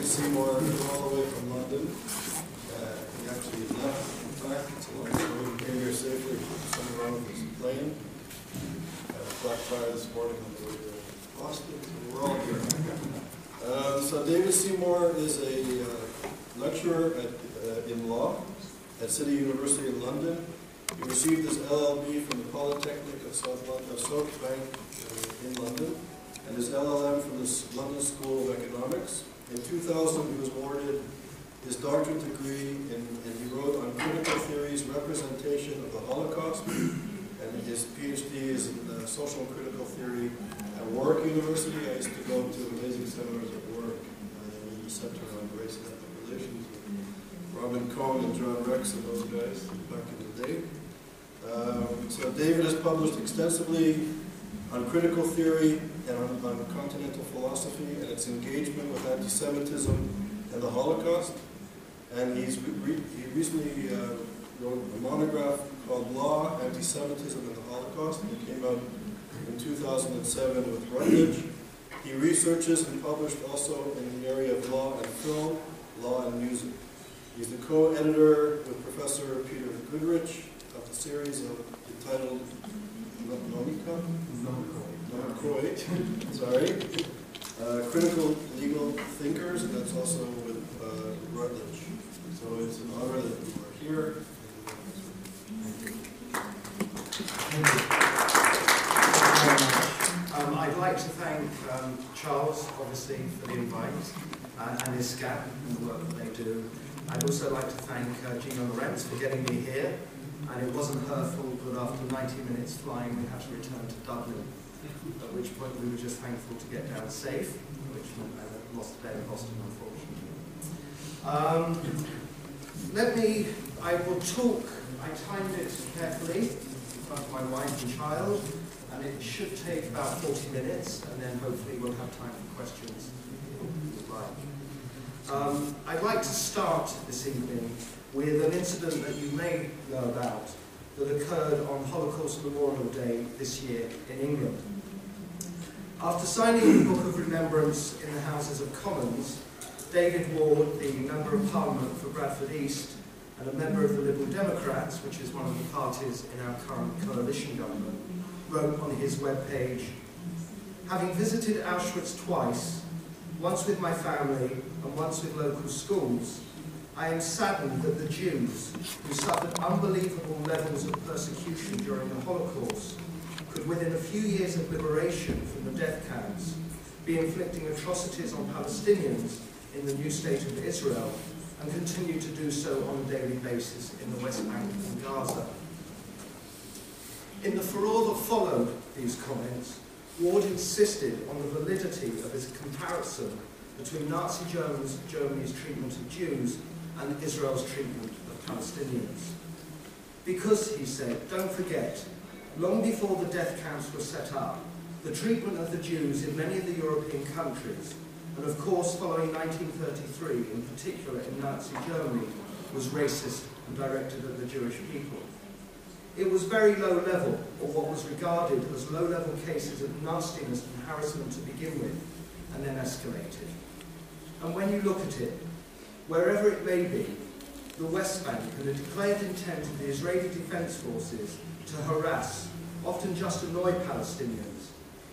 David Seymour all the way from London. Uh, he actually left, in fact, it's a long story. He came here safely, something wrong with his plane. Flat tire this morning on the way to Boston, so we're all here. Um, so David Seymour is a uh, lecturer at, uh, in law at City University in London. He received his LLB from the Polytechnic of South London, South Bank uh, in London, and his LLM from the London School of Economics. In 2000, he was awarded his doctorate degree, and he wrote on critical theories, representation of the Holocaust, and his PhD is in social critical theory at Warwick University. I used to go to amazing seminars at Warwick, uh, the Center on Race and Ethnic Relations. Robin Cohen and John Rex and those guys back in the day. Um, so David has published extensively on critical theory and on, on continental philosophy and its engagement with anti-Semitism and the Holocaust. And he's re- he recently uh, wrote a monograph called Law, Anti-Semitism, and the Holocaust, it came out in 2007 with Routledge. He researches and published also in the area of law and film, law and music. He's the co-editor with Professor Peter Goodrich of the series of, entitled Nomika? Nomikoi, sorry. Uh, Critical Legal Thinkers, and that's also with uh, Routledge. So it's an honor that you are here. Um, I'd like to thank um, Charles, obviously, for the invite, uh, and his SCAP and the work that they do. I'd also like to thank uh, Gina Lorenz for getting me here, and it wasn't her fault that after 90 minutes flying we had to return to Dublin, at which point we were just thankful to get down safe, which I lost a day in Boston, unfortunately. Um, let me, I will talk, I timed it carefully in front of my wife and child, and it should take about 40 minutes, and then hopefully we'll have time for questions if you would like. Um, I'd like to start this evening with an incident that you may know about that occurred on Holocaust Memorial Day this year in England. After signing the Book of Remembrance in the Houses of Commons, David Ward, the Member of Parliament for Bradford East and a member of the Liberal Democrats, which is one of the parties in our current coalition government, wrote on his webpage, Having visited Auschwitz twice, once with my family and once with local schools, I am saddened that the Jews, who suffered unbelievable levels of persecution during the Holocaust, could within a few years of liberation from the death camps be inflicting atrocities on Palestinians in the new state of Israel and continue to do so on a daily basis in the West Bank and Gaza. In the furore that followed these comments, Ward insisted on the validity of his comparison between Nazi Germany's, Germany's treatment of Jews and Israel's treatment of Palestinians. Because, he said, don't forget, long before the death camps were set up, the treatment of the Jews in many of the European countries, and of course following 1933, in particular in Nazi Germany, was racist and directed at the Jewish people. It was very low level, or what was regarded as low level cases of nastiness and harassment to begin with, and then escalated. And when you look at it, wherever it may be, the West Bank and the declared intent of the Israeli Defense Forces to harass, often just annoy Palestinians,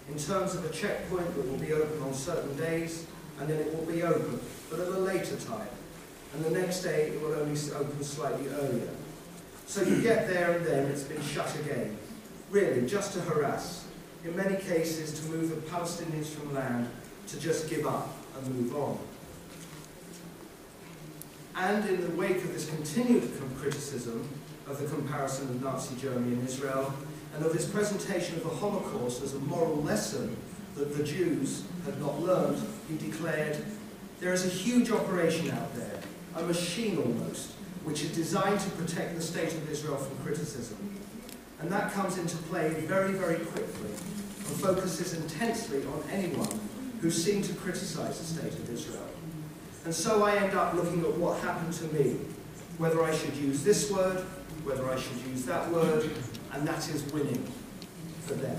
in terms of a checkpoint that will be open on certain days, and then it will be open, but at a later time. And the next day it will only open slightly earlier. So you get there and then it's been shut again. Really, just to harass. In many cases, to move the Palestinians from land to just give up and move on. And in the wake of this continued criticism of the comparison of Nazi Germany and Israel, and of his presentation of the Holocaust as a moral lesson that the Jews had not learned, he declared, there is a huge operation out there, a machine almost, which is designed to protect the state of Israel from criticism. And that comes into play very, very quickly and focuses intensely on anyone who seemed to criticize the state of Israel. And so I end up looking at what happened to me, whether I should use this word, whether I should use that word, and that is winning for them.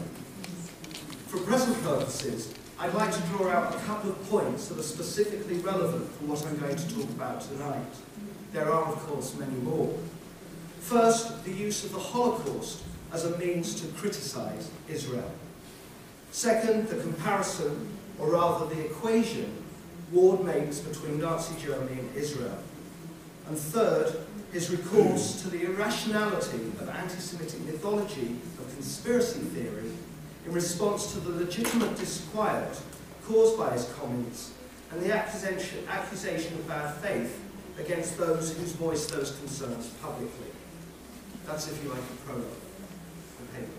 For present purposes, I'd like to draw out a couple of points that are specifically relevant for what I'm going to talk about tonight. There are, of course, many more. First, the use of the Holocaust as a means to criticize Israel. Second, the comparison, or rather the equation, Ward makes between Nazi Germany and Israel. And third, his recourse to the irrationality of anti-Semitic mythology of conspiracy theory in response to the legitimate disquiet caused by his comments and the accusation, of bad faith against those who voiced those concerns publicly. That's, if you like, a prologue, the paper.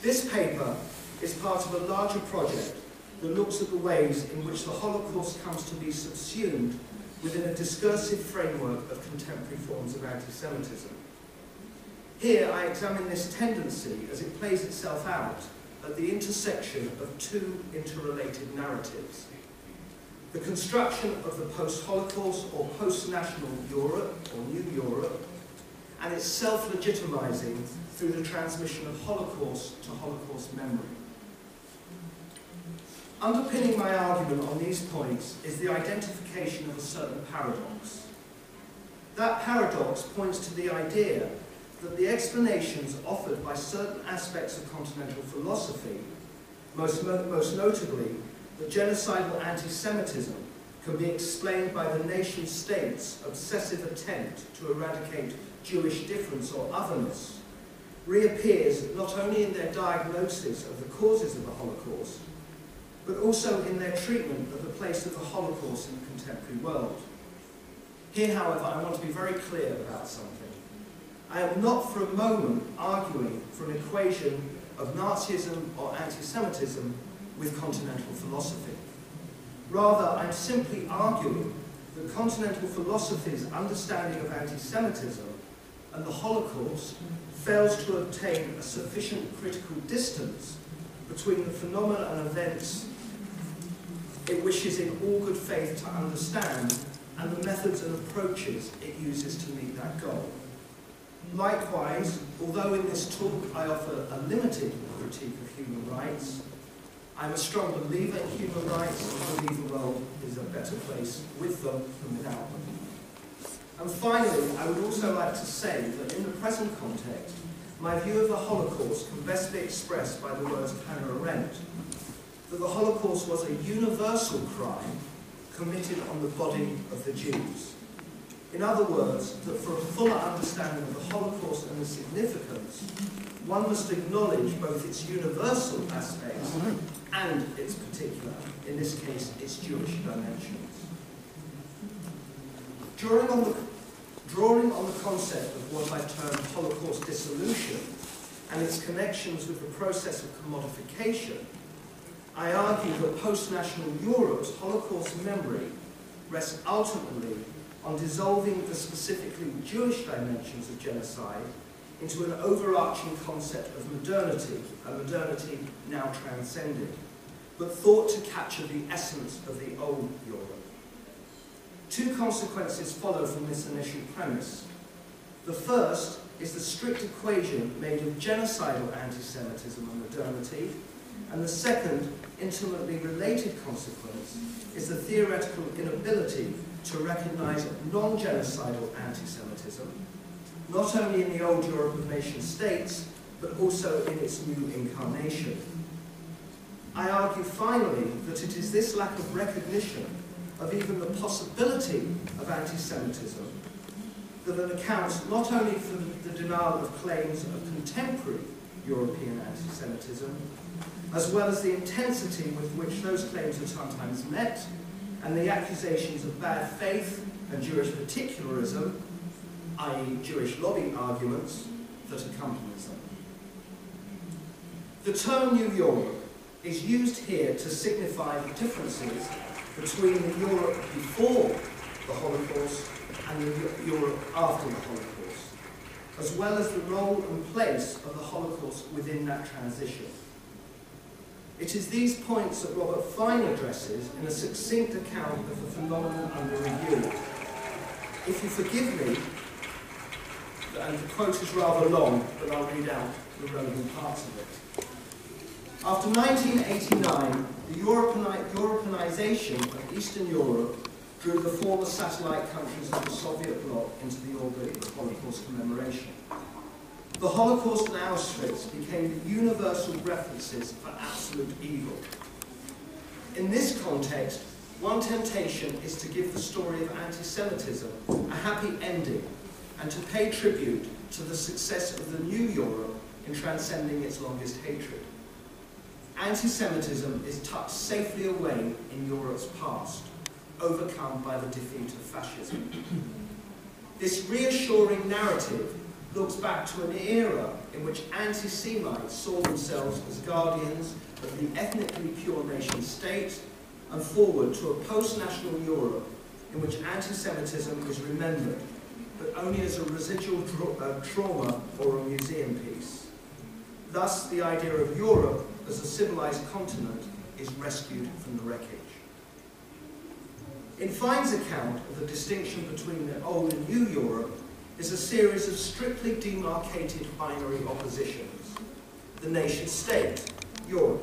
This paper is part of a larger project that looks at the ways in which the Holocaust comes to be subsumed within a discursive framework of contemporary forms of anti-Semitism. Here I examine this tendency as it plays itself out at the intersection of two interrelated narratives. The construction of the post-Holocaust or post-national Europe, or New Europe, and its self-legitimizing through the transmission of Holocaust to Holocaust memory. Underpinning my argument on these points is the identification of a certain paradox. That paradox points to the idea that the explanations offered by certain aspects of continental philosophy, most, most notably that genocidal anti-Semitism can be explained by the nation-state's obsessive attempt to eradicate Jewish difference or otherness, reappears not only in their diagnosis of the causes of the Holocaust, but also in their treatment of the place of the Holocaust in the contemporary world. Here, however, I want to be very clear about something. I am not for a moment arguing for an equation of Nazism or anti-Semitism with continental philosophy. Rather, I'm simply arguing that continental philosophy's understanding of anti-Semitism and the Holocaust fails to obtain a sufficient critical distance between the phenomena and events it wishes in all good faith to understand and the methods and approaches it uses to meet that goal. Likewise, although in this talk I offer a limited critique of human rights, I'm a strong believer in human rights and believe the world is a better place with them than without them. And finally, I would also like to say that in the present context, my view of the Holocaust can best be expressed by the words of Hannah Arendt, that the Holocaust was a universal crime committed on the body of the Jews. In other words, that for a fuller understanding of the Holocaust and the significance, one must acknowledge both its universal aspects and its particular, in this case, its Jewish dimensions. Drawing on the, drawing on the concept of what I term Holocaust dissolution and its connections with the process of commodification, I argue that post-national Europe's Holocaust memory rests ultimately on dissolving the specifically Jewish dimensions of genocide into an overarching concept of modernity, a modernity now transcended, but thought to capture the essence of the old Europe. Two consequences follow from this initial premise. The first is the strict equation made of genocidal anti-Semitism and modernity, and the second, intimately related consequence, is the theoretical inability to recognize non-genocidal anti-Semitism, not only in the old Europe of nation states, but also in its new incarnation. I argue finally that it is this lack of recognition of even the possibility of anti-Semitism that accounts not only for the denial of claims of contemporary European anti-Semitism, as well as the intensity with which those claims are sometimes met, and the accusations of bad faith and Jewish particularism, i.e. Jewish lobby arguments, that accompanies them. The term New Europe is used here to signify the differences between the Europe before the Holocaust and the Europe after the Holocaust, as well as the role and place of the Holocaust within that transition. It is these points that Robert Fine addresses in a succinct account of the phenomenon under review. If you forgive me, and the quote is rather long, but I'll read out the relevant parts of it. After 1989, the Europeanization of Eastern Europe drew the former satellite countries of the Soviet bloc into the orbit of Holocaust commemoration. The Holocaust and Auschwitz became the universal references for absolute evil. In this context, one temptation is to give the story of anti-Semitism a happy ending and to pay tribute to the success of the new Europe in transcending its longest hatred. Anti-Semitism is tucked safely away in Europe's past, overcome by the defeat of fascism. This reassuring narrative looks back to an era in which anti-Semites saw themselves as guardians of the ethnically pure nation state and forward to a post-national Europe in which anti-Semitism is remembered, but only as a residual tra- uh, trauma or a museum piece. Thus, the idea of Europe as a civilized continent is rescued from the wreckage. In Fine's account of the distinction between the old and new Europe is a series of strictly demarcated binary oppositions. The nation state, Europe,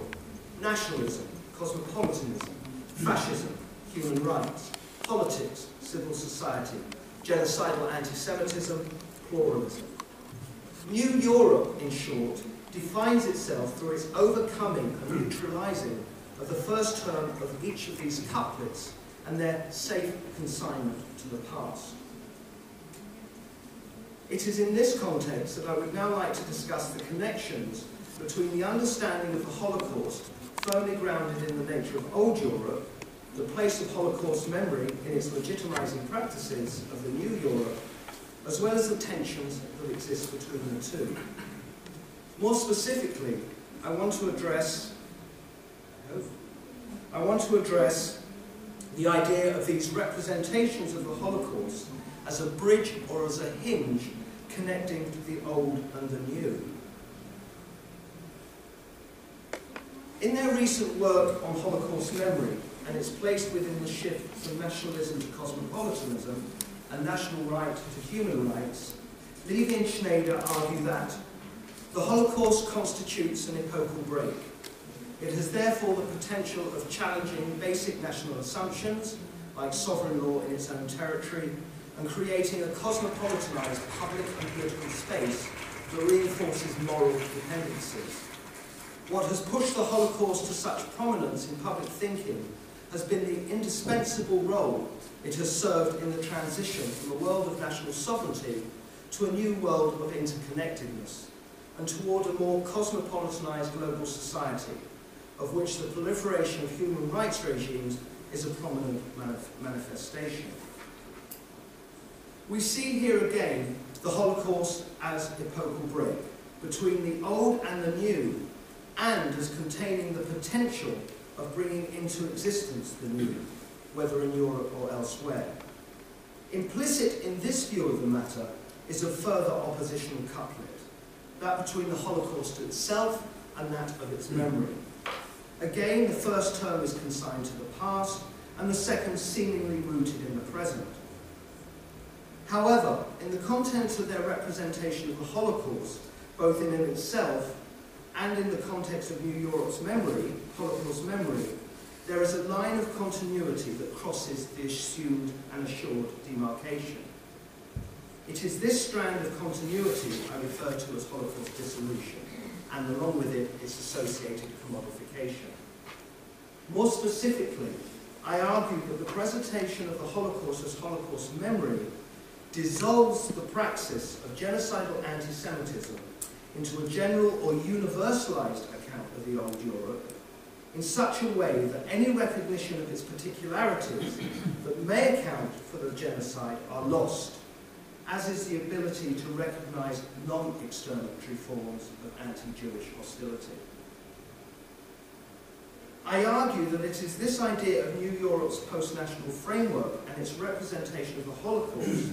nationalism, cosmopolitanism, fascism, human rights, politics, civil society, genocidal anti-Semitism, pluralism. New Europe, in short, defines itself through its overcoming and neutralizing of the first term of each of these couplets and their safe consignment to the past. It is in this context that I would now like to discuss the connections between the understanding of the Holocaust firmly grounded in the nature of old Europe, the place of Holocaust memory in its legitimizing practices of the new Europe, as well as the tensions that exist between the two. More specifically, I want to address I want to address the idea of these representations of the Holocaust as a bridge or as a hinge connecting the old and the new. In their recent work on Holocaust memory and its place within the shift from nationalism to cosmopolitanism and national right to human rights, Levy and Sznaider argue that the Holocaust constitutes an epochal break. It has therefore the potential of challenging basic national assumptions, like sovereign law in its own territory, and creating a cosmopolitanized public and political space that reinforces moral dependencies. What has pushed the Holocaust to such prominence in public thinking has been the indispensable role it has served in the transition from a world of national sovereignty to a new world of interconnectedness and toward a more cosmopolitanized global society, of which the proliferation of human rights regimes is a prominent manif manifestation. We see here again the Holocaust as epochal break between the old and the new, and as containing the potential of bringing into existence the new, whether in Europe or elsewhere. Implicit in this view of the matter is a further oppositional couplet, that between the Holocaust itself and that of its memory. Again, the first term is consigned to the past, and the second seemingly rooted in the present. However, in the contents of their representation of the Holocaust, both in and itself and in the context of New Europe's memory, Holocaust memory, there is a line of continuity that crosses the assumed and assured demarcation. It is this strand of continuity I refer to as Holocaust dissolution, and along with it, its associated commodification. More specifically, I argue that the presentation of the Holocaust as Holocaust memory dissolves the praxis of genocidal anti-Semitism into a general or universalized account of the old Europe in such a way that any recognition of its particularities that may account for the genocide are lost, as is the ability to recognize non-exterminatory forms of anti-Jewish hostility. I argue that it is this idea of New Europe's post-national framework and its representation of the Holocaust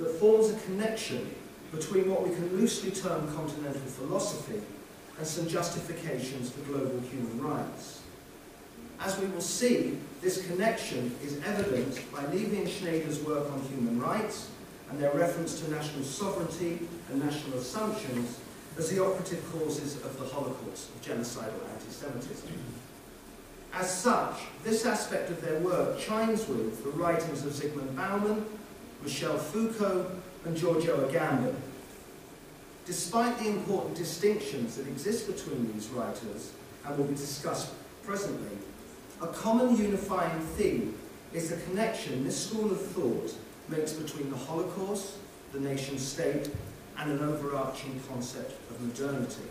that forms a connection between what we can loosely term continental philosophy and some justifications for global human rights. As we will see, this connection is evident by Levy and Sznaider's work on human rights and their reference to national sovereignty and national assumptions as the operative causes of the Holocaust, of genocidal anti-Semitism. As such, this aspect of their work chimes with the writings of Zygmunt Bauman, Michel Foucault, and Giorgio Agamben. Despite the important distinctions that exist between these writers, and will be discussed presently, a common unifying theme is the connection this school of thought makes between the Holocaust, the nation state, and an overarching concept of modernity.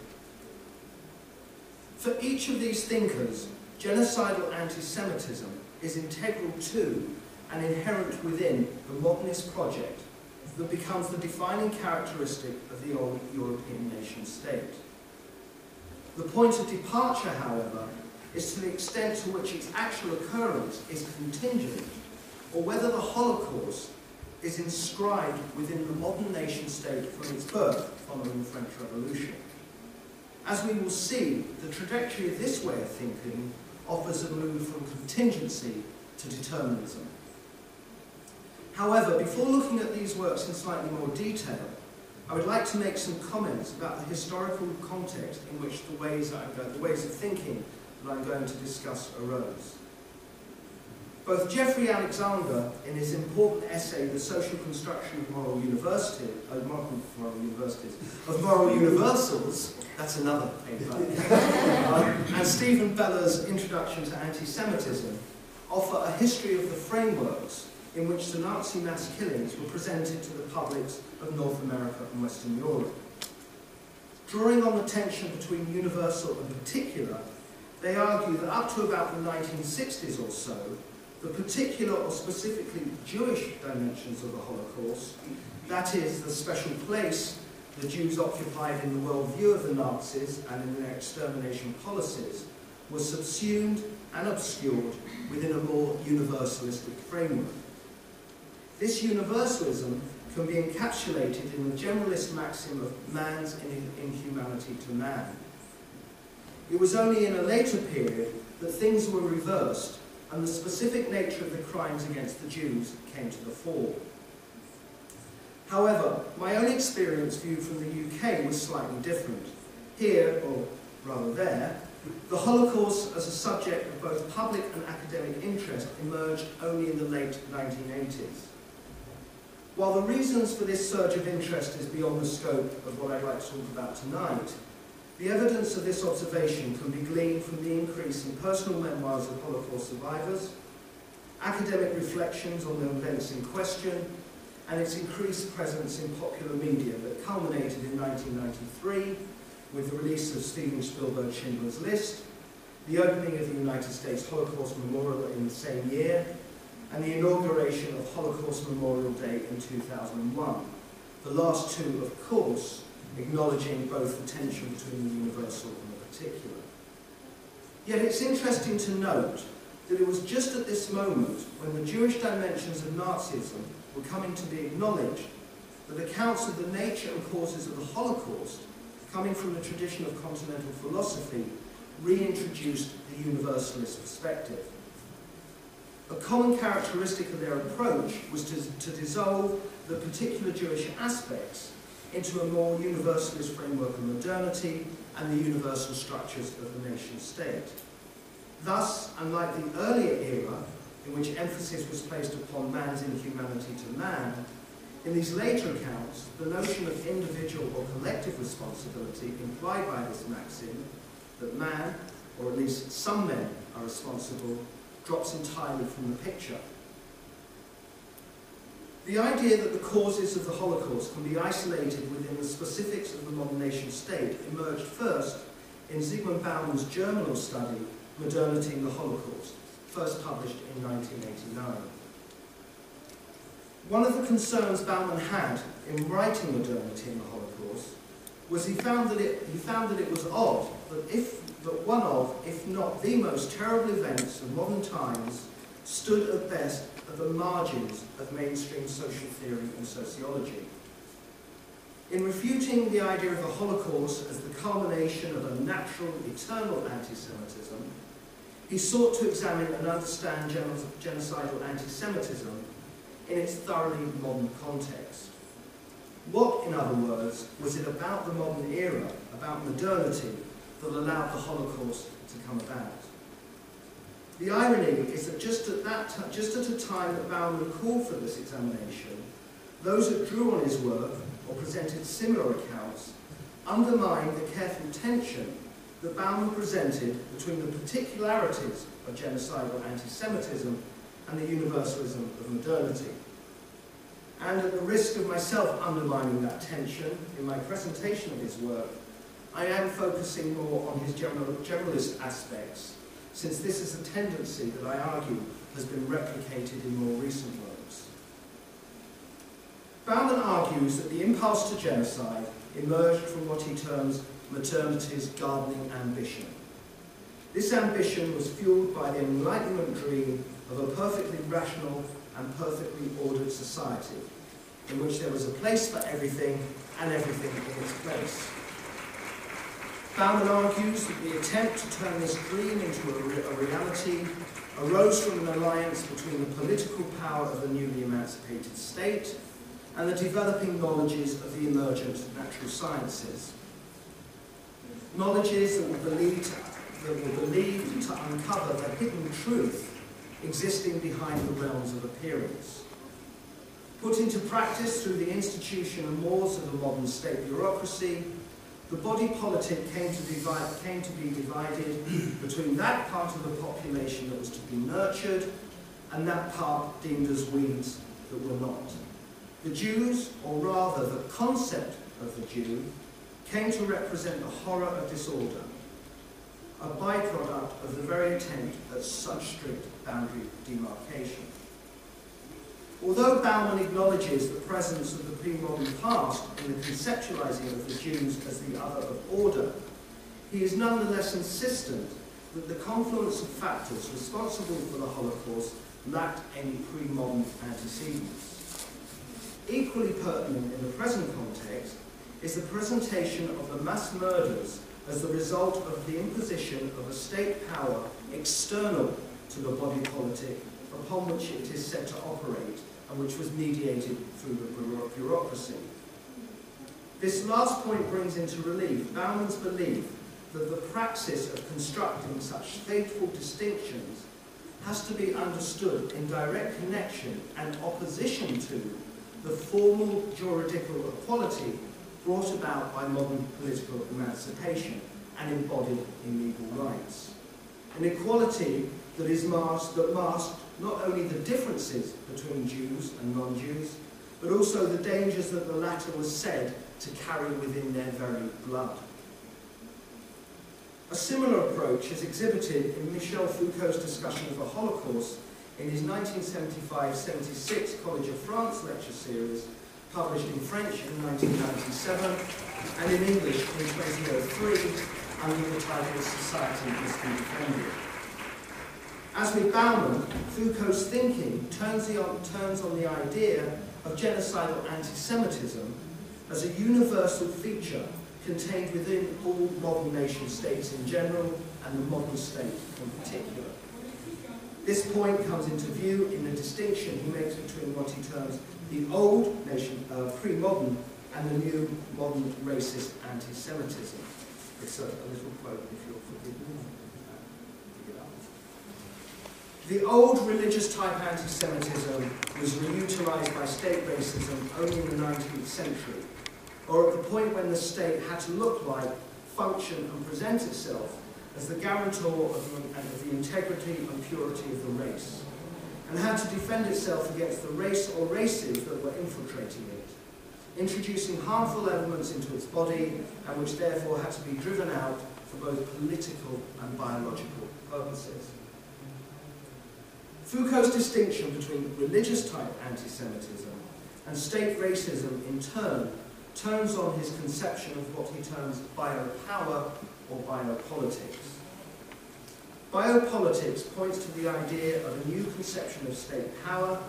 For each of these thinkers, genocidal anti-Semitism is integral to and inherent within the modernist project that becomes the defining characteristic of the old European nation state. The point of departure, however, is to the extent to which its actual occurrence is contingent, or whether the Holocaust is inscribed within the modern nation state from its birth following the French Revolution. As we will see, the trajectory of this way of thinking offers a move from contingency to determinism. However, before looking at these works in slightly more detail, I would like to make some comments about the historical context in which the ways, the ways of thinking that I'm going to discuss arose. Both Jeffrey Alexander, in his important essay, The Social Construction of Moral University, uh, moral universities, of Moral Universals, that's another paper, um, and Steven Beller's Introduction to Anti-Semitism, offer a history of the frameworks in which the Nazi mass killings were presented to the publics of North America and Western Europe. Drawing on the tension between universal and particular, they argue that up to about the 1960s or so, the particular or specifically Jewish dimensions of the Holocaust, that is, the special place the Jews occupied in the worldview of the Nazis and in their extermination policies, was subsumed and obscured within a more universalistic framework. This universalism can be encapsulated in the generalist maxim of man's inhumanity to man. It was only in a later period that things were reversed and the specific nature of the crimes against the Jews came to the fore. However, my own experience viewed from the UK was slightly different. Here, or rather there, the Holocaust as a subject of both public and academic interest emerged only in the late 1980s. While the reasons for this surge of interest is beyond the scope of what I'd like to talk about tonight, the evidence of this observation can be gleaned from the increase in personal memoirs of Holocaust survivors, academic reflections on the events in question, and its increased presence in popular media that culminated in 1993 with the release of Steven Spielberg's Schindler's List, the opening of the United States Holocaust Memorial in the same year, and the inauguration of Holocaust Memorial Day in 2001. The last two, of course, acknowledging both the tension between the universal and the particular. Yet it's interesting to note that it was just at this moment, when the Jewish dimensions of Nazism were coming to be acknowledged, that accounts of the nature and causes of the Holocaust, coming from the tradition of continental philosophy, reintroduced the universalist perspective. A common characteristic of their approach was to, to dissolve the particular Jewish aspects into a more universalist framework of modernity and the universal structures of the nation state. Thus, unlike the earlier era, in which emphasis was placed upon man's inhumanity to man, in these later accounts, the notion of individual or collective responsibility implied by this maxim, that man, or at least some men, are responsible, drops entirely from the picture. The idea that the causes of the Holocaust can be isolated within the specifics of the modern nation state emerged first in Zygmunt Bauman's germinal study, Modernity and the Holocaust, first published in 1989. One of the concerns Bauman had in writing Modernity and the Holocaust was he found that it, he found that it was odd that, if, that one of, if not the most terrible events of modern times, stood at best at the margins of mainstream social theory and sociology. In refuting the idea of the Holocaust as the culmination of a natural, eternal anti-Semitism, he sought to examine and understand genocidal anti-Semitism in its thoroughly modern context. What, in other words, was it about the modern era, about modernity, that allowed the Holocaust to come about? The irony is that just at, that just at a time that Bauman called for this examination, those that drew on his work or presented similar accounts undermined the careful tension that Bauman presented between the particularities of genocidal anti-Semitism and the universalism of modernity. And at the risk of myself undermining that tension in my presentation of his work, I am focusing more on his general, generalist aspects, since this is a tendency that I argue has been replicated in more recent works. Bauman argues that the impulse to genocide emerged from what he terms modernity's gardening ambition. This ambition was fueled by the Enlightenment dream of a perfectly rational and perfectly ordered society, in which there was a place for everything and everything in its place. Bauman argues that the attempt to turn this dream into a, re- a reality arose from an alliance between the political power of the newly emancipated state and the developing knowledges of the emergent natural sciences. Knowledges that were believed, that were believed to uncover the hidden truth existing behind the realms of appearance. Put into practice through the institution and mores of the modern state bureaucracy, the body politic came to, divide, came to be divided between that part of the population that was to be nurtured and that part deemed as weeds that were not. The Jews, or rather the concept of the Jew, came to represent the horror of disorder, a byproduct of the very attempt at such strict boundary demarcation. Although Bauman acknowledges the presence of the pre-modern past in the conceptualizing of the Jews as the other of order, he is nonetheless insistent that the confluence of factors responsible for the Holocaust lacked any pre-modern antecedents. Equally pertinent in the present context is the presentation of the mass murders as the result of the imposition of a state power external to the body politic upon which it is said to operate and which was mediated through the bureaucracy. This last point brings into relief Bauman's belief that the praxis of constructing such fateful distinctions has to be understood in direct connection and opposition to the formal juridical equality brought about by modern political emancipation and embodied in legal rights. An equality that is masked, that masked not only the differences between Jews and non-Jews, but also the dangers that the latter was said to carry within their very blood. A similar approach is exhibited in Michel Foucault's discussion of the Holocaust in his 1975-76 College of France lecture series, published in French in 1997 and in English in 2003 under the title Society Must Be Defended. As with Bauman, Foucault's thinking turns, the, turns on the idea of genocidal anti-Semitism as a universal feature contained within all modern nation states in general and the modern state in particular. This point comes into view in the distinction he makes between what he terms the old nation, uh, pre-modern, and the new modern racist anti-Semitism. It's a, a little quote, if you'll forgive me. The old religious type anti-Semitism was reutilized by state racism only in the 19th century, or at the point when the state had to look like, function and present itself as the guarantor of of the integrity and purity of the race, and had to defend itself against the race or races that were infiltrating it, introducing harmful elements into its body, and which therefore had to be driven out for both political and biological purposes. Foucault's distinction between religious type anti-Semitism and state racism in turn turns on his conception of what he terms biopower or biopolitics. Biopolitics points to the idea of a new conception of state power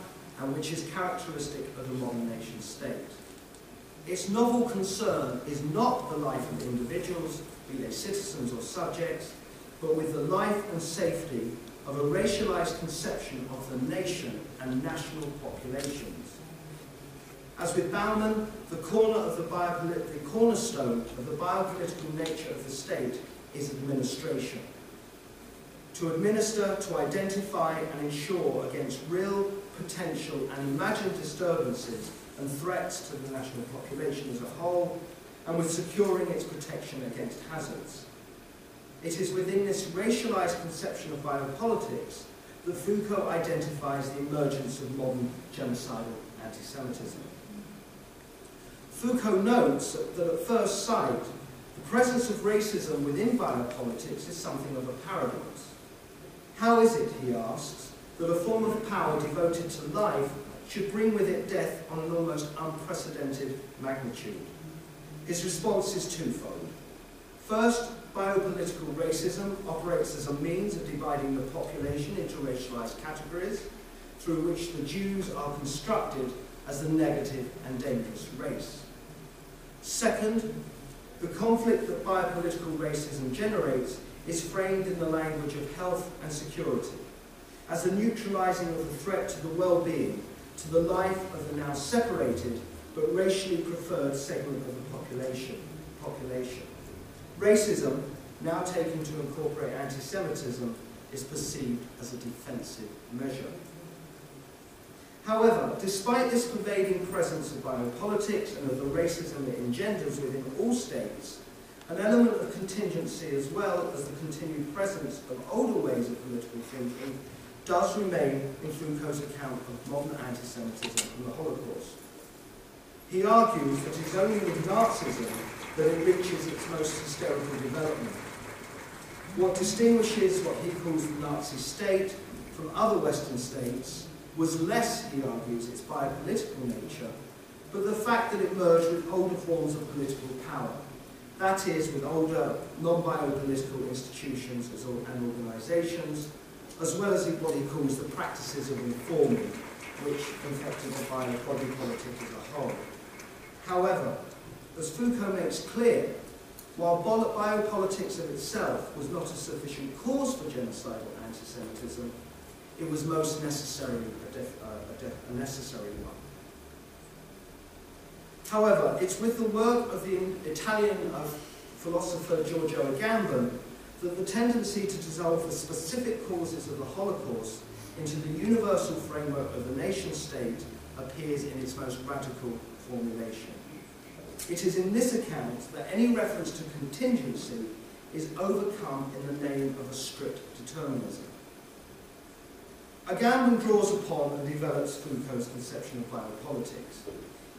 and which is characteristic of the modern nation state. Its novel concern is not the life of individuals, be they citizens or subjects, but with the life and safety of a racialized conception of the nation and national populations. As with Bauman, the, corner of the, the cornerstone of the biopolitical nature of the state is administration. To administer, to identify and ensure against real, potential and imagined disturbances and threats to the national population as a whole, and with securing its protection against hazards. It is within this racialized conception of biopolitics that Foucault identifies the emergence of modern genocidal anti-Semitism. Foucault notes that at first sight, the presence of racism within biopolitics is something of a paradox. How is it, he asks, that a form of power devoted to life should bring with it death on an almost unprecedented magnitude? His response is twofold. First, biopolitical racism operates as a means of dividing the population into racialized categories through which the Jews are constructed as the negative and dangerous race. Second, the conflict that biopolitical racism generates is framed in the language of health and security, as the neutralizing of the threat to the well-being, to the life of the now separated but racially preferred segment of the population. population. Racism, now taken to incorporate anti-Semitism, is perceived as a defensive measure. However, despite this pervading presence of biopolitics and of the racism it engenders within all states, an element of contingency as well as the continued presence of older ways of political thinking does remain in Foucault's account of modern anti-Semitism and the Holocaust. He argues that it is only with Nazism that it reaches its most hysterical development. What distinguishes what he calls the Nazi state from other Western states was less, he argues, its biopolitical nature, but the fact that it merged with older forms of political power. That is, with older non-biopolitical institutions and organisations, as well as what he calls the practices of informing, which infected the bio-body as a whole. However, as Foucault makes clear, while biopolitics of itself was not a sufficient cause for genocidal anti-Semitism, it was most necessarily a, uh, a, a necessary one. However, it's with the work of the Italian uh, philosopher Giorgio Agamben that the tendency to dissolve the specific causes of the Holocaust into the universal framework of the nation state appears in its most radical formulation. It is in this account that any reference to contingency is overcome in the name of a strict determinism. Agamben draws upon and develops Foucault's conception of biopolitics.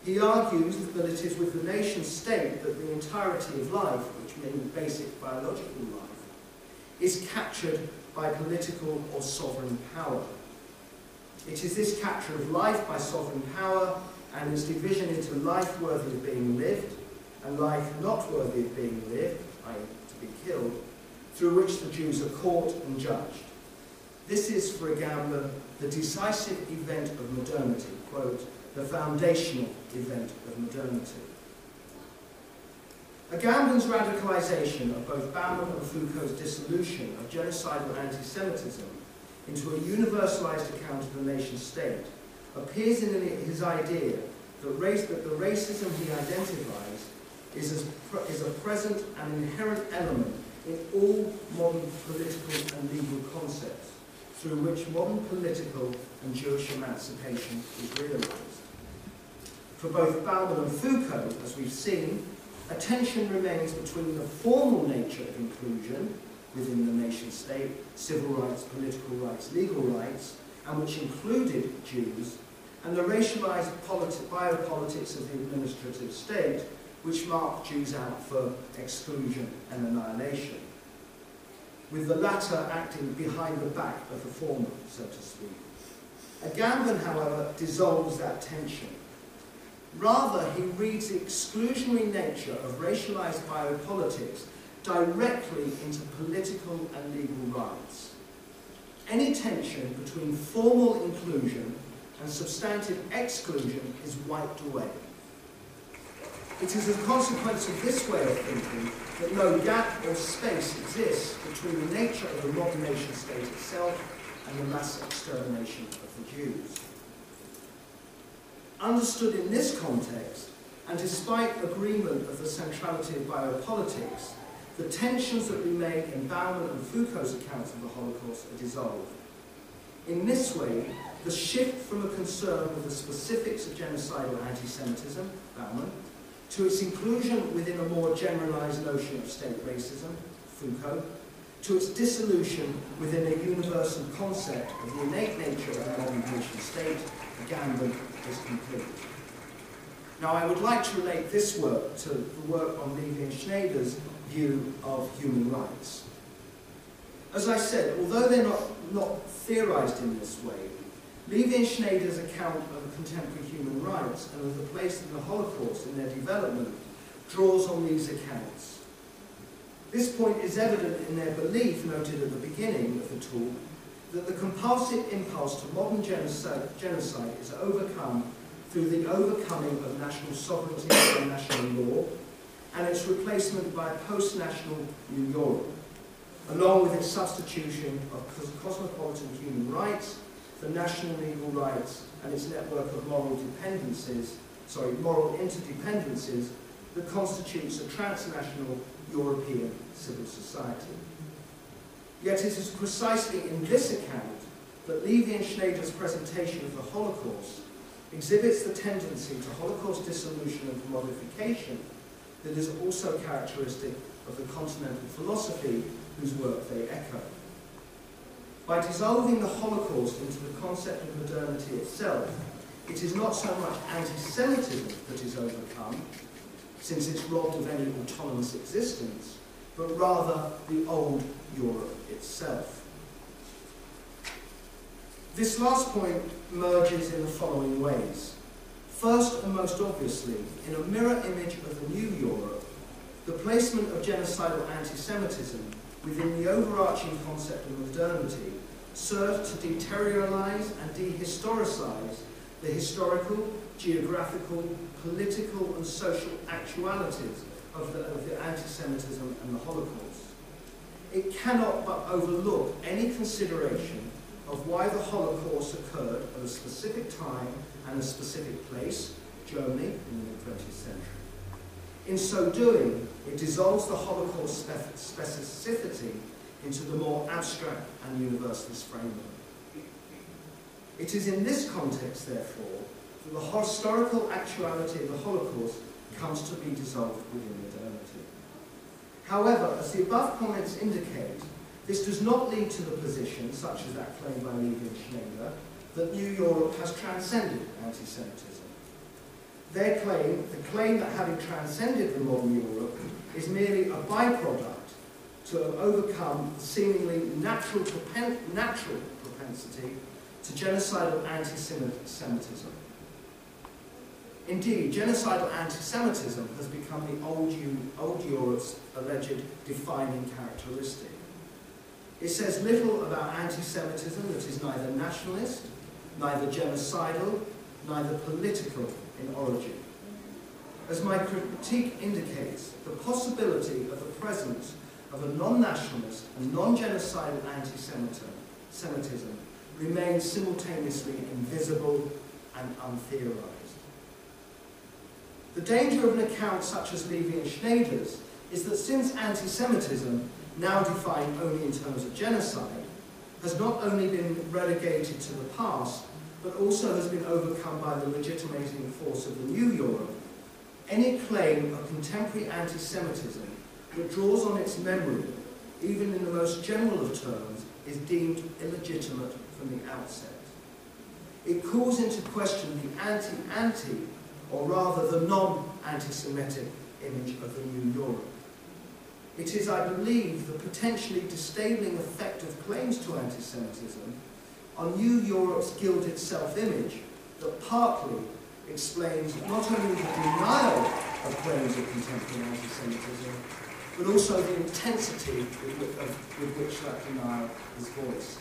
He argues that it is with the nation state that the entirety of life, which means basic biological life, is captured by political or sovereign power. It is this capture of life by sovereign power and its division into life worthy of being lived and life not worthy of being lived, i.e. to be killed, through which the Jews are caught and judged. This is, for Agamben, the decisive event of modernity, quote, the foundational event of modernity. Agamben's radicalization of both Bauman and Foucault's dissolution of genocidal anti-Semitism into a universalized account of the nation state appears in his idea that, race, that the racism he identifies is, is a present and inherent element in all modern political and legal concepts through which modern political and Jewish emancipation is realized. For both Bauman and Foucault, as we've seen, a tension remains between the formal nature of inclusion within the nation state, civil rights, political rights, legal rights, and which included Jews, and the racialized biopolitics of the administrative state, which marked Jews out for exclusion and annihilation with the latter acting behind the back of the former, so to speak. Agamben, however, dissolves that tension. Rather, he reads the exclusionary nature of racialized biopolitics directly into political and legal rights. Any tension between formal inclusion and substantive exclusion is wiped away. It is a consequence of this way of thinking that no gap or space exists between the nature of the modern nation state itself and the mass extermination of the Jews. Understood in this context, and despite agreement of the centrality of biopolitics, the tensions that remain in Bauman and Foucault's accounts of the Holocaust are dissolved. In this way, the shift from a concern with the specifics of genocidal anti-Semitism, Bauman, to its inclusion within a more generalized notion of state racism, Foucault, to its dissolution within a universal concept of the innate nature of the modern nation state, Agamben is complete. Now, I would like to relate this work to the work on Levy and Sznaider's view of human rights. As I said, although they're not, not theorized in this way, Levy and Sznaider's account of contemporary human rights and of the place of the Holocaust in their development draws on these accounts. This point is evident in their belief, noted at the beginning of the talk, that the compulsive impulse to modern genocide is overcome through the overcoming of national sovereignty and national law, and its replacement by a post-national New Europe, along with its substitution of cosmopolitan human rights for national legal rights and its network of moral dependencies, sorry, moral interdependencies that constitutes a transnational European civil society. Yet it is precisely in this account that Levy and Sznaider's presentation of the Holocaust exhibits the tendency to Holocaust dissolution and commodification that is also characteristic of the continental philosophy whose work they echo. By dissolving the Holocaust into the concept of modernity itself, it is not so much anti-Semitism that is overcome, since it's robbed of any autonomous existence, but rather the old Europe itself. This last point merges in the following ways. First and most obviously, in a mirror image of the new Europe, the placement of genocidal anti-Semitism within the overarching concept of modernity served to deterioralize and dehistoricize the historical, geographical, political and social actualities of the, of the anti-Semitism and the Holocaust. It cannot but overlook any consideration of why the Holocaust occurred at a specific time and a specific place, Germany in the mid-20th century. In so doing, it dissolves the Holocaust specificity into the more abstract and universalist framework. It is in this context, therefore, that the historical actuality of the Holocaust comes to be dissolved within modernity. However, as the above comments indicate, this does not lead to the position, such as that claimed by Levy and Sznaider, that New Europe has transcended anti-Semitism. Their claim, the claim that having transcended the modern Europe is merely a byproduct to overcome the seemingly natural, propen natural propensity to genocidal anti-Semitism. Indeed, genocidal anti-Semitism has become the old, old Europe's alleged defining characteristic. It says little about anti-Semitism that is neither nationalist, neither genocidal, neither political in origin. As my critique indicates, the possibility of the presence of a non-nationalist and non-genocidal anti-Semitism remains simultaneously invisible and untheorized. The danger of an account such as Levy and Sznaider's is that since anti-Semitism, now defined only in terms of genocide, has not only been relegated to the past, but also has been overcome by the legitimating force of the new Europe, any claim of contemporary anti-Semitism that draws on its memory, even in the most general of terms, is deemed illegitimate from the outset. It calls into question the anti-anti, or rather the non-anti-Semitic image of the new Europe. It is, I believe, the potentially disabling effect of claims to anti-Semitism on New Europe's gilded self-image that partly explains not only the denial of claims of contemporary anti-Semitism, but also the intensity with, of, with which that denial is voiced.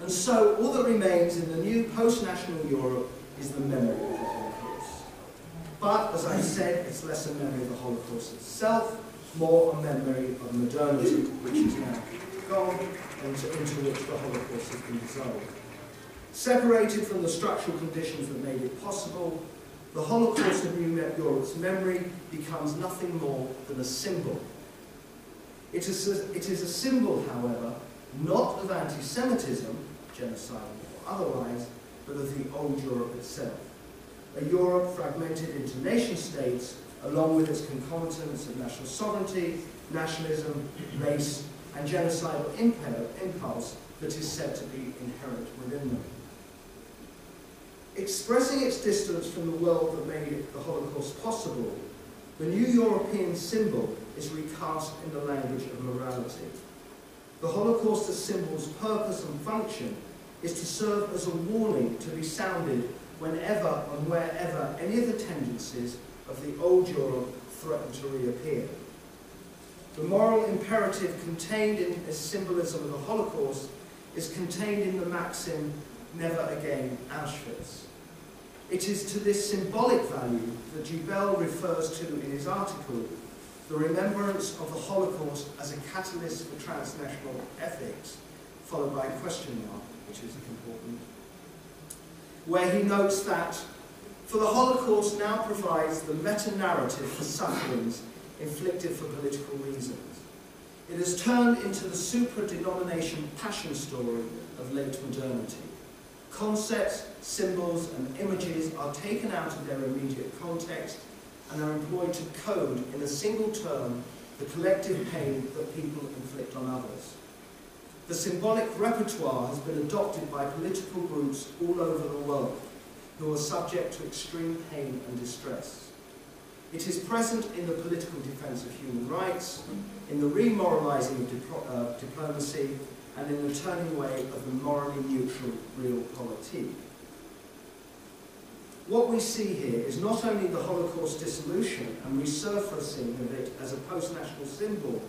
And so all that remains in the new post-national Europe is the memory of the Holocaust. But, as I said, it's less a memory of the Holocaust itself, more a memory of modernity, which is now gone, and into which the Holocaust has been dissolved. Separated from the structural conditions that made it possible, the Holocaust of New Europe's memory becomes nothing more than a symbol. It is a, it is a symbol, however, not of anti-Semitism, genocide or otherwise, but of the old Europe itself. A Europe fragmented into nation states, along with its concomitants of national sovereignty, nationalism, race, and genocidal impulse that is said to be inherent within them. Expressing its distance from the world that made the Holocaust possible, the new European symbol is recast in the language of morality. The Holocaust as symbol's purpose and function is to serve as a warning to be sounded whenever and wherever any of the tendencies of the old Europe threatened to reappear. The moral imperative contained in the symbolism of the Holocaust is contained in the maxim, never again Auschwitz. It is to this symbolic value that Dubiel refers to in his article, the remembrance of the Holocaust as a catalyst for transnational ethics, followed by a question mark, which is important, where he notes that, for the Holocaust now provides the meta-narrative for sufferings inflicted for political reasons. It has turned into the supra-denomination passion story of late modernity. Concepts, symbols and images are taken out of their immediate context and are employed to code in a single term the collective pain that people inflict on others. The symbolic repertoire has been adopted by political groups all over the world who are subject to extreme pain and distress. It is present in the political defence of human rights, in the remoralising of uh, diplomacy, and in the turning away of the morally neutral realpolitik. What we see here is not only the Holocaust dissolution and resurfacing of it as a post-national symbol,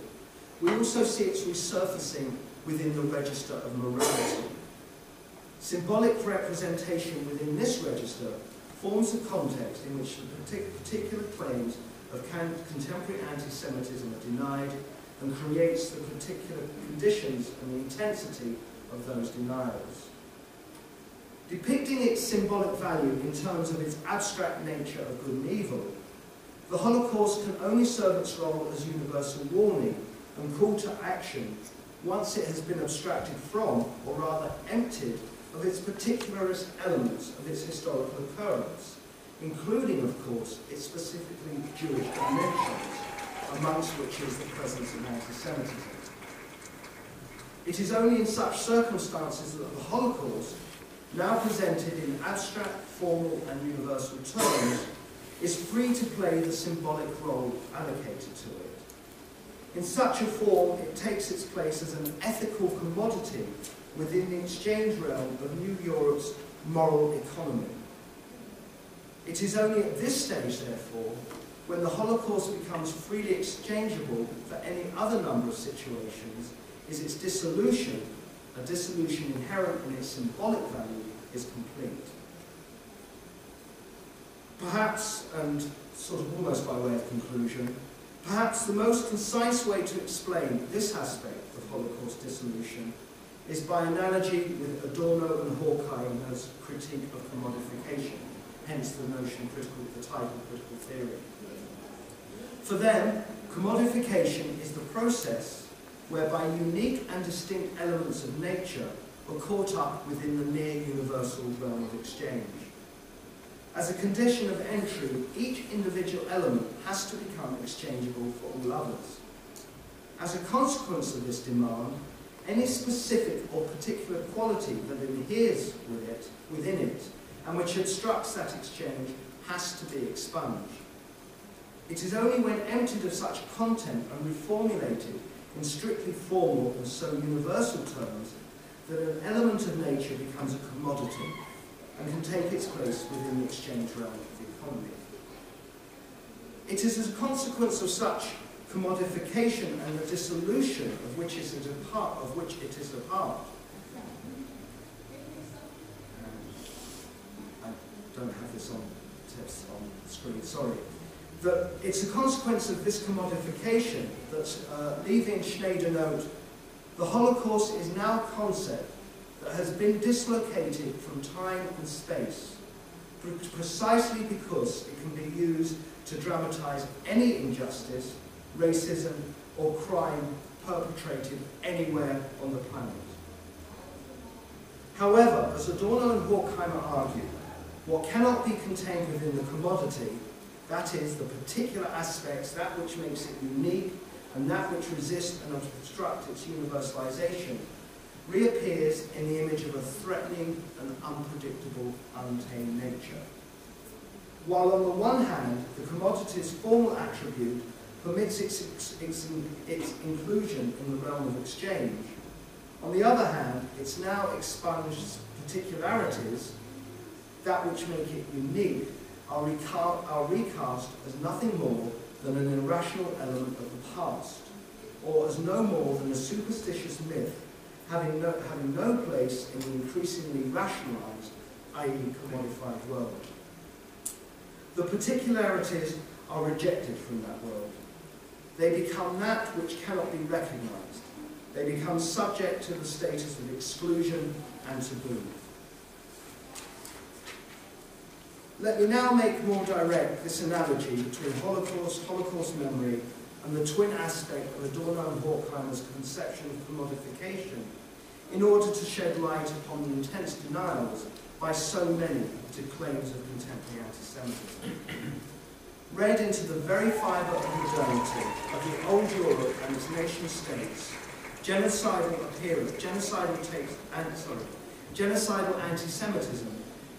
we also see its resurfacing within the register of morality. Symbolic representation within this register forms the context in which the particular claims of contemporary anti-Semitism are denied and creates the particular conditions and the intensity of those denials. Depicting its symbolic value in terms of its abstract nature of good and evil, the Holocaust can only serve its role as universal warning and call to action once it has been abstracted from, or rather emptied, of its particularist elements of its historical occurrence, including, of course, its specifically Jewish dimensions, amongst which is the presence of anti-Semitism. It is only in such circumstances that the Holocaust, now presented in abstract, formal and universal terms, is free to play the symbolic role allocated to it. In such a form, it takes its place as an ethical commodity within the exchange realm of New Europe's moral economy. It is only at this stage, therefore, when the Holocaust becomes freely exchangeable for any other number of situations, is its dissolution, a dissolution inherent in its symbolic value, is complete. Perhaps, and sort of almost by way of conclusion, perhaps the most concise way to explain this aspect of Holocaust dissolution is by analogy with Adorno and Horkheimer's critique of commodification, hence the notion critical, of the title critical theory. For them, commodification is the process whereby unique and distinct elements of nature are caught up within the near universal realm of exchange. As a condition of entry, each individual element has to become exchangeable for all others. As a consequence of this demand, any specific or particular quality that adheres with it, within it, and which obstructs that exchange has to be expunged. It is only when emptied of such content and reformulated in strictly formal and so universal terms that an element of nature becomes a commodity and can take its place within the exchange realm of the economy. It is as a consequence of such commodification and the dissolution of which it is a part of which it is a part. I don't have this on text on screen, sorry. That it's a consequence of this commodification that uh, Sznaider note the Holocaust is now a concept that has been dislocated from time and space precisely because it can be used to dramatize any injustice, racism, or crime perpetrated anywhere on the planet. However, as Adorno and Horkheimer argue, what cannot be contained within the commodity, that is, the particular aspects, that which makes it unique, and that which resists and obstructs its universalization, reappears in the image of a threatening and unpredictable, untamed nature. While on the one hand, the commodity's formal attribute permits its, its, its, its inclusion in the realm of exchange, on the other hand, its now expunged particularities, that which make it unique, are, reca- are recast as nothing more than an irrational element of the past, or as no more than a superstitious myth having no, having no place in the increasingly rationalized, i.e. commodified world. The particularities are rejected from that world. They become that which cannot be recognized. They become subject to the status of exclusion and taboo. Let me now make more direct this analogy between Holocaust, Holocaust memory, and the twin aspect of Adorno and Horkheimer's conception of commodification in order to shed light upon the intense denials by so many to claims of contemporary anti-Semitism. Read into the very fibre of modernity of the old Europe and its nation states, genocidal appearance, genocidal takes, and, sorry, genocidal anti-Semitism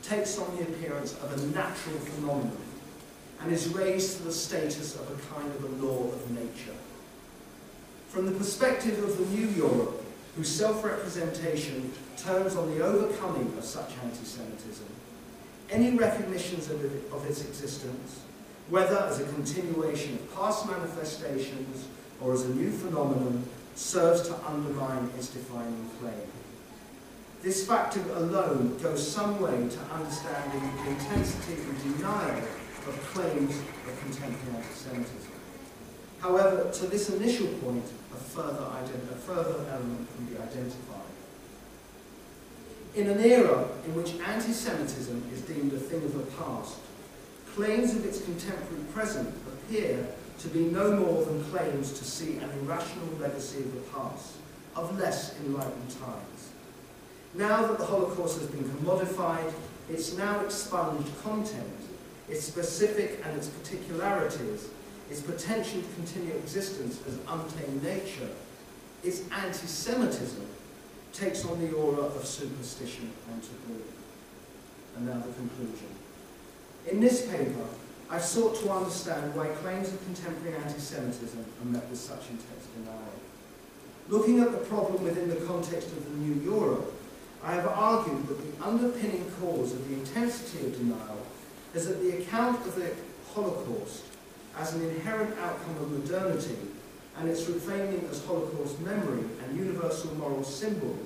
takes on the appearance of a natural phenomenon and is raised to the status of a kind of a law of nature. From the perspective of the new Europe, whose self-representation turns on the overcoming of such anti-Semitism, any recognitions of, of its existence, whether as a continuation of past manifestations or as a new phenomenon, serves to undermine its defining claim. This factor alone goes some way to understanding the intensity and denial of claims of contemporary anti-Semitism. However, to this initial point, a further, a further element can be identified. In an era in which anti-Semitism is deemed a thing of the past, claims of its contemporary present appear to be no more than claims to see an irrational legacy of the past, of less enlightened times. Now that the Holocaust has been commodified, its now expunged content, its specific and its particularities, its potential to continue existence as untamed nature, its anti-Semitism takes on the aura of superstition and taboo. And now the conclusion. In this paper, I've sought to understand why claims of contemporary anti-Semitism are met with such intense denial. Looking at the problem within the context of the new Europe, I have argued that the underpinning cause of the intensity of denial is that the account of the Holocaust as an inherent outcome of modernity and its reclaiming as Holocaust memory and universal moral symbol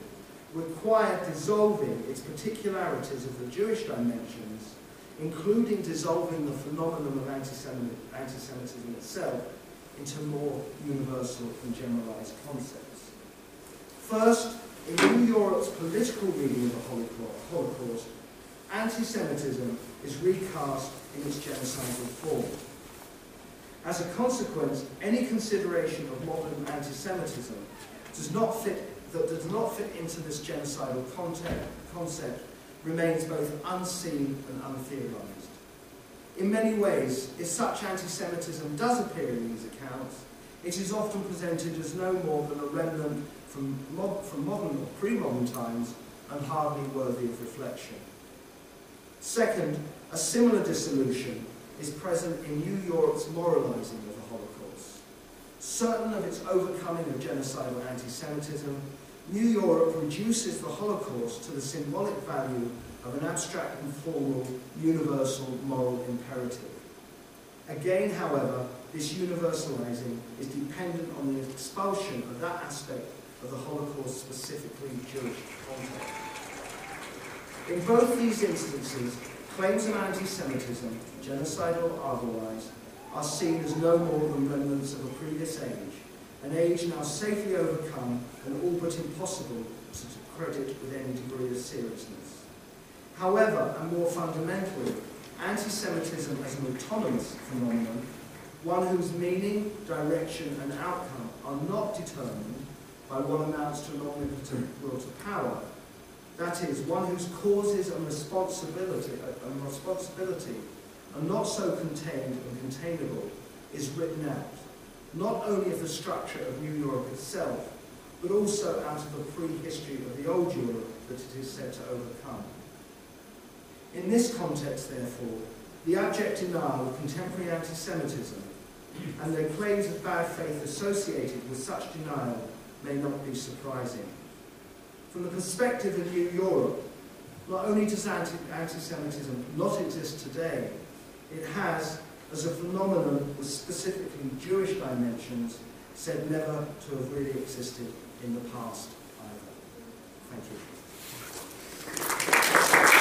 required dissolving its particularities of the Jewish dimensions, including dissolving the phenomenon of anti-Semitism itself into more universal and generalized concepts. First, in New Europe's political reading of the Holocaust, anti-Semitism is recast in its genocidal form. As a consequence, any consideration of modern anti-Semitism does not fit that does not fit into this genocidal concept, concept remains both unseen and untheorized. In many ways, if such anti-Semitism does appear in these accounts, it is often presented as no more than a remnant from, from modern or pre-modern times and hardly worthy of reflection. Second, a similar dissolution is present in New Europe's moralizing of the Holocaust. Certain of its overcoming of genocidal anti-Semitism, New Europe reduces the Holocaust to the symbolic value of an abstract and formal, universal moral imperative. Again, however, this universalizing is dependent on the expulsion of that aspect of the Holocaust specifically Jewish context. In both these instances, claims of anti-Semitism, genocidal or otherwise, are seen as no more than remnants of a previous age, an age now safely overcome and all but impossible to credit with any degree of seriousness. However, and more fundamentally, anti-Semitism as an autonomous phenomenon, one whose meaning, direction and outcome are not determined by what amounts to omnipotent will to power, that is, one whose causes and responsibility, and responsibility are not so contained and containable, is written out, not only of the structure of New Europe itself, but also out of the prehistory of the old Europe that it is said to overcome. In this context, therefore, the abject denial of contemporary anti-Semitism and the claims of bad faith associated with such denial may not be surprising. From the perspective of New Europe, not only does anti- anti-Semitism not exist today, it has, as a phenomenon with specifically Jewish dimensions, said never to have really existed in the past either. Thank you.